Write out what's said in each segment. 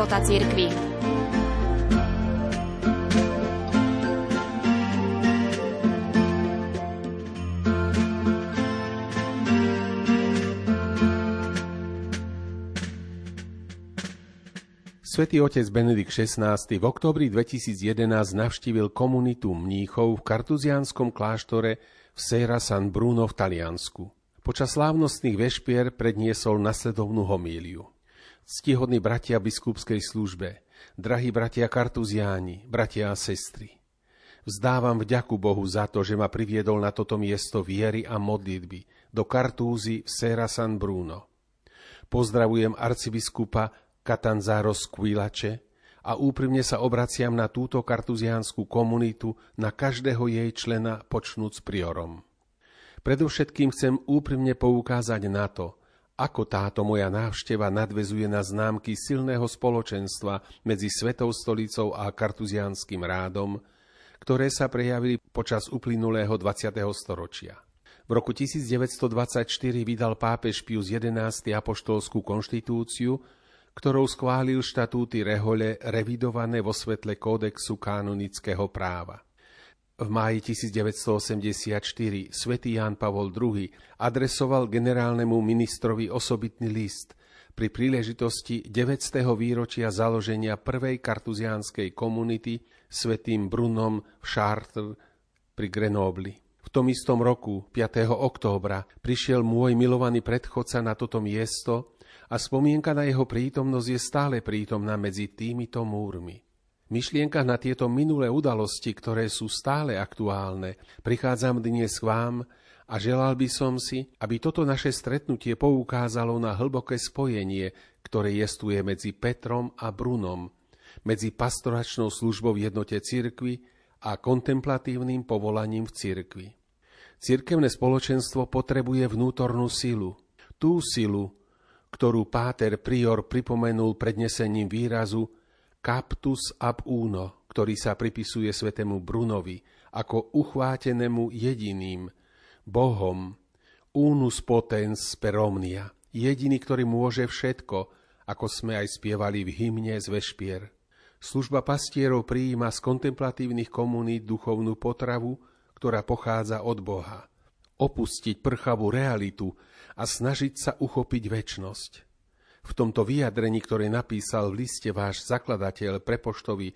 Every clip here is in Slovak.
života cirkvi. Svetý otec Benedikt XVI v oktobri 2011 navštívil komunitu mníchov v kartuzianskom kláštore v Sera San Bruno v Taliansku. Počas slávnostných vešpier predniesol nasledovnú homíliu. Ctihodní bratia biskupskej službe, drahí bratia kartuziáni, bratia a sestry. Vzdávam vďaku Bohu za to, že ma priviedol na toto miesto viery a modlitby do Kartúzy v Sera San Bruno. Pozdravujem arcibiskupa Katanzaro Skvílače a úprimne sa obraciam na túto kartuziánsku komunitu, na každého jej člena počnúc priorom. Predovšetkým chcem úprimne poukázať na to, ako táto moja návšteva nadvezuje na známky silného spoločenstva medzi Svetou stolicou a kartuziánskym rádom, ktoré sa prejavili počas uplynulého 20. storočia. V roku 1924 vydal pápež Pius XI apoštolskú konštitúciu, ktorou schválil štatúty Rehole revidované vo svetle kódexu kanonického práva. V máji 1984 svätý Ján Pavol II adresoval generálnemu ministrovi osobitný list pri príležitosti 900. výročia založenia prvej kartuziánskej komunity svätým Brunom v Chartres pri Grenobli. V tom istom roku, 5. októbra, prišiel môj milovaný predchodca na toto miesto a spomienka na jeho prítomnosť je stále prítomná medzi týmito múrmi. Myšlienka na tieto minulé udalosti, ktoré sú stále aktuálne, prichádzam dnes k vám a želal by som si, aby toto naše stretnutie poukázalo na hlboké spojenie, ktoré jestuje medzi Petrom a Brunom, medzi pastoračnou službou v jednote cirkvy a kontemplatívnym povolaním v cirkvi. Cirkevné spoločenstvo potrebuje vnútornú silu, tú silu, ktorú páter prior pripomenul prednesením výrazu captus ab uno, ktorý sa pripisuje svetému Brunovi ako uchvátenému jediným, Bohom, unus potens per omnia, jediný, ktorý môže všetko, ako sme aj spievali v hymne z Vešpier. Služba pastierov prijíma z kontemplatívnych komunít duchovnú potravu, ktorá pochádza od Boha. Opustiť prchavú realitu a snažiť sa uchopiť väčnosť. V tomto vyjadrení, ktoré napísal v liste váš zakladateľ prepoštovi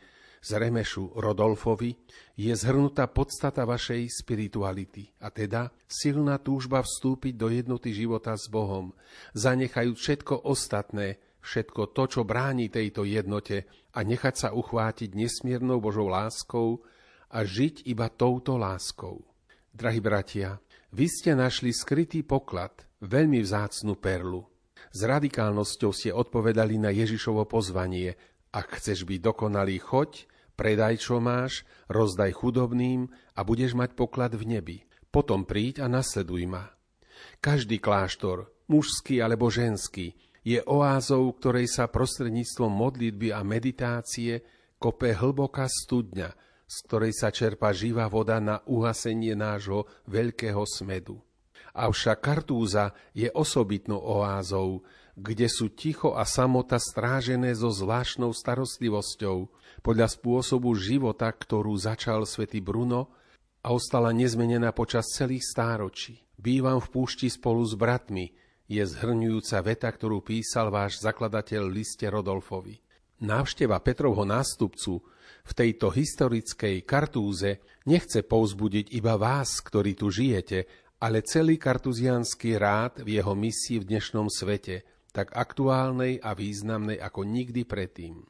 z Remešu Rodolfovi, je zhrnutá podstata vašej spirituality, a teda silná túžba vstúpiť do jednoty života s Bohom, zanechajúc všetko ostatné, všetko to, čo bráni tejto jednote a nechať sa uchvátiť nesmiernou Božou láskou a žiť iba touto láskou. Drahí bratia, vy ste našli skrytý poklad, veľmi vzácnu perlu. S radikálnosťou ste odpovedali na Ježišovo pozvanie. Ak chceš byť dokonalý, choď, predaj, čo máš, rozdaj chudobným a budeš mať poklad v nebi. Potom príď a nasleduj ma. Každý kláštor, mužský alebo ženský, je oázou, ktorej sa prostredníctvom modlitby a meditácie kope hlboká studňa, z ktorej sa čerpa živá voda na uhasenie nášho veľkého smedu. Avšak Kartúza je osobitnou oázou, kde sú ticho a samota strážené so zvláštnou starostlivosťou podľa spôsobu života, ktorú začal svätý Bruno a ostala nezmenená počas celých stáročí. Bývam v púšti spolu s bratmi, je zhrňujúca veta, ktorú písal váš zakladateľ liste Rodolfovi. Návšteva Petrovho nástupcu v tejto historickej kartúze nechce povzbudiť iba vás, ktorí tu žijete, ale celý kartuzianský rád v jeho misii v dnešnom svete, tak aktuálnej a významnej ako nikdy predtým.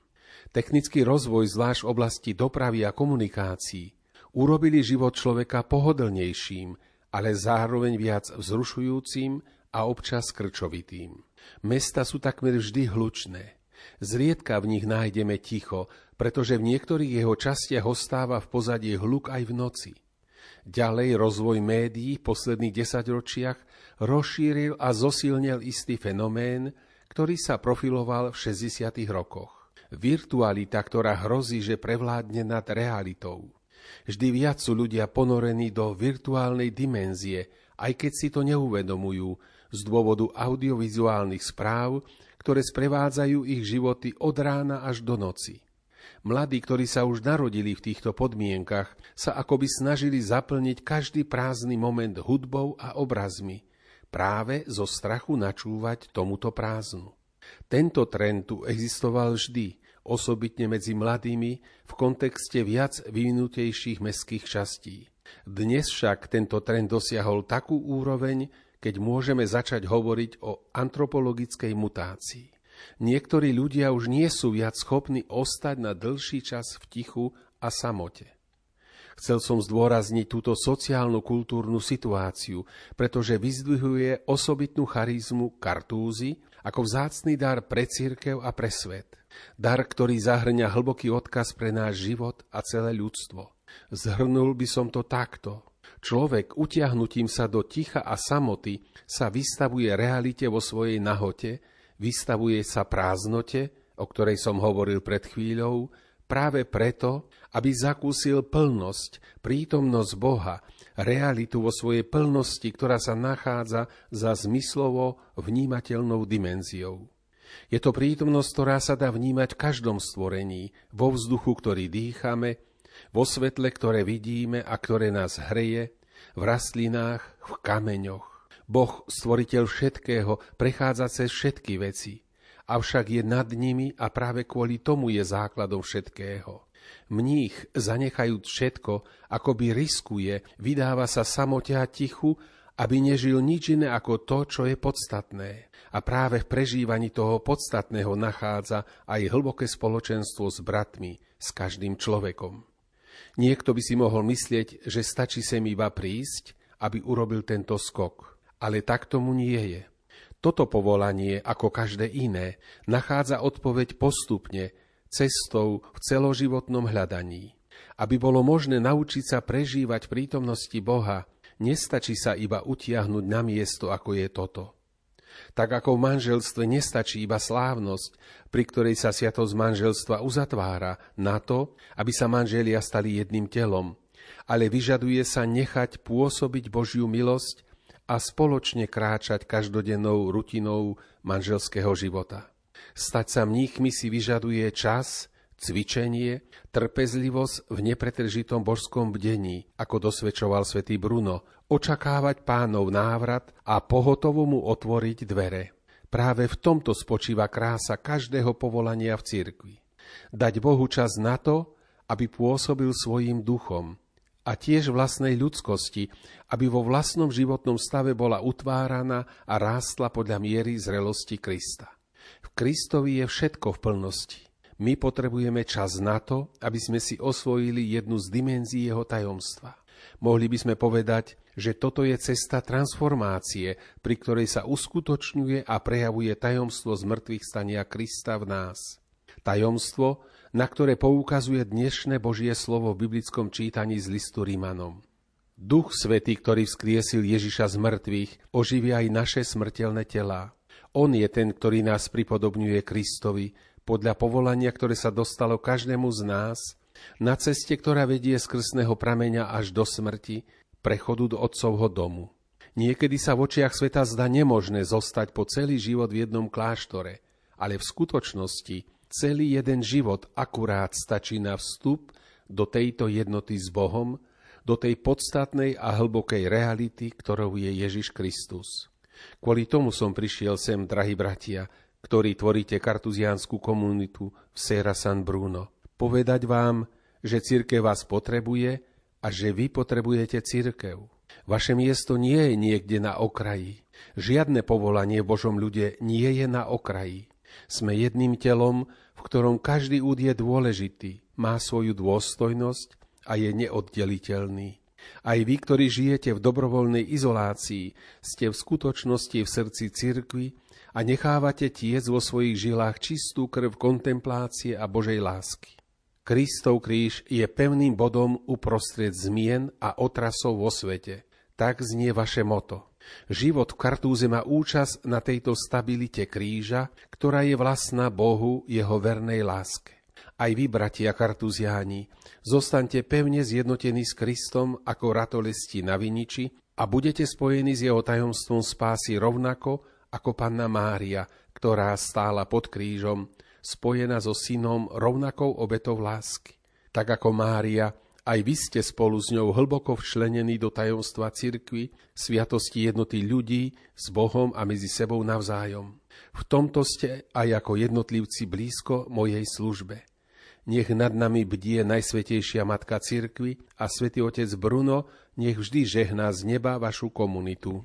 Technický rozvoj zvlášť v oblasti dopravy a komunikácií urobili život človeka pohodlnejším, ale zároveň viac vzrušujúcim a občas krčovitým. Mesta sú takmer vždy hlučné. Zriedka v nich nájdeme ticho, pretože v niektorých jeho častiach ostáva v pozadí hluk aj v noci. Ďalej rozvoj médií v posledných desaťročiach rozšíril a zosilnil istý fenomén, ktorý sa profiloval v 60. rokoch. Virtualita, ktorá hrozí, že prevládne nad realitou. Vždy viac sú ľudia ponorení do virtuálnej dimenzie, aj keď si to neuvedomujú, z dôvodu audiovizuálnych správ, ktoré sprevádzajú ich životy od rána až do noci. Mladí, ktorí sa už narodili v týchto podmienkach, sa akoby snažili zaplniť každý prázdny moment hudbou a obrazmi, práve zo strachu načúvať tomuto prázdnu. Tento trend tu existoval vždy, osobitne medzi mladými v kontexte viac vyvinutejších mestských častí. Dnes však tento trend dosiahol takú úroveň, keď môžeme začať hovoriť o antropologickej mutácii. Niektorí ľudia už nie sú viac schopní ostať na dlhší čas v tichu a samote. Chcel som zdôrazniť túto sociálno-kultúrnu situáciu, pretože vyzdvihuje osobitnú charizmu kartúzy ako vzácný dar pre církev a pre svet. Dar, ktorý zahrňa hlboký odkaz pre náš život a celé ľudstvo. Zhrnul by som to takto. Človek utiahnutím sa do ticha a samoty sa vystavuje realite vo svojej nahote, vystavuje sa prázdnote, o ktorej som hovoril pred chvíľou, práve preto, aby zakúsil plnosť, prítomnosť Boha, realitu vo svojej plnosti, ktorá sa nachádza za zmyslovo vnímateľnou dimenziou. Je to prítomnosť, ktorá sa dá vnímať v každom stvorení, vo vzduchu, ktorý dýchame, vo svetle, ktoré vidíme a ktoré nás hreje, v rastlinách, v kameňoch. Boh, stvoriteľ všetkého, prechádza cez všetky veci, avšak je nad nimi a práve kvôli tomu je základom všetkého. Mních, zanechajúc všetko, akoby riskuje, vydáva sa samote a tichu, aby nežil nič iné ako to, čo je podstatné. A práve v prežívaní toho podstatného nachádza aj hlboké spoločenstvo s bratmi, s každým človekom. Niekto by si mohol myslieť, že stačí sem iba prísť, aby urobil tento skok. Ale tak tomu nie je. Toto povolanie, ako každé iné, nachádza odpoveď postupne, cestou v celoživotnom hľadaní. Aby bolo možné naučiť sa prežívať prítomnosti Boha, nestačí sa iba utiahnuť na miesto, ako je toto. Tak ako v manželstve nestačí iba slávnosť, pri ktorej sa sviatosť manželstva uzatvára na to, aby sa manželia stali jedným telom, ale vyžaduje sa nechať pôsobiť Božiu milosť a spoločne kráčať každodennou rutinou manželského života. Stať sa mníchmi si vyžaduje čas, cvičenie, trpezlivosť v nepretržitom božskom bdení, ako dosvedčoval svätý Bruno, očakávať pánov návrat a pohotovo mu otvoriť dvere. Práve v tomto spočíva krása každého povolania v cirkvi. Dať Bohu čas na to, aby pôsobil svojim duchom a tiež vlastnej ľudskosti, aby vo vlastnom životnom stave bola utváraná a rástla podľa miery zrelosti Krista. V Kristovi je všetko v plnosti. My potrebujeme čas na to, aby sme si osvojili jednu z dimenzií jeho tajomstva. Mohli by sme povedať, že toto je cesta transformácie, pri ktorej sa uskutočňuje a prejavuje tajomstvo zmrtvých stania Krista v nás. Tajomstvo, na ktoré poukazuje dnešné Božie slovo v biblickom čítaní z listu Rímanom. Duch Svetý, ktorý vzkriesil Ježiša z mŕtvych, oživia aj naše smrteľné telá. On je ten, ktorý nás pripodobňuje Kristovi, podľa povolania, ktoré sa dostalo každému z nás, na ceste, ktorá vedie z krstného prameňa až do smrti, prechodu do otcovho domu. Niekedy sa v očiach sveta zdá nemožné zostať po celý život v jednom kláštore, ale v skutočnosti celý jeden život akurát stačí na vstup do tejto jednoty s Bohom, do tej podstatnej a hlbokej reality, ktorou je Ježiš Kristus. Kvôli tomu som prišiel sem, drahí bratia, ktorí tvoríte kartuziánsku komunitu v Sera San Bruno. Povedať vám, že církev vás potrebuje a že vy potrebujete církev. Vaše miesto nie je niekde na okraji. Žiadne povolanie v Božom ľude nie je na okraji. Sme jedným telom, v ktorom každý úd je dôležitý, má svoju dôstojnosť a je neoddeliteľný. Aj vy, ktorí žijete v dobrovoľnej izolácii, ste v skutočnosti v srdci cirkvi a nechávate tiec vo svojich žilách čistú krv kontemplácie a Božej lásky. Kristov kríž je pevným bodom uprostred zmien a otrasov vo svete. Tak znie vaše moto. Život v Kartúze má účasť na tejto stabilite kríža, ktorá je vlastná Bohu jeho vernej láske. Aj vy, bratia kartuziáni, zostaňte pevne zjednotení s Kristom ako ratolesti na viniči a budete spojení s jeho tajomstvom spásy rovnako, ako Panna Mária, ktorá stála pod krížom, spojená so synom rovnakou obetou lásky. Tak ako Mária, aj vy ste spolu s ňou hlboko včlenení do tajomstva cirkvy, sviatosti jednoty ľudí s Bohom a medzi sebou navzájom. V tomto ste aj ako jednotlivci blízko mojej službe. Nech nad nami bdie Najsvetejšia Matka Cirkvy a Svetý Otec Bruno, nech vždy žehná z neba vašu komunitu.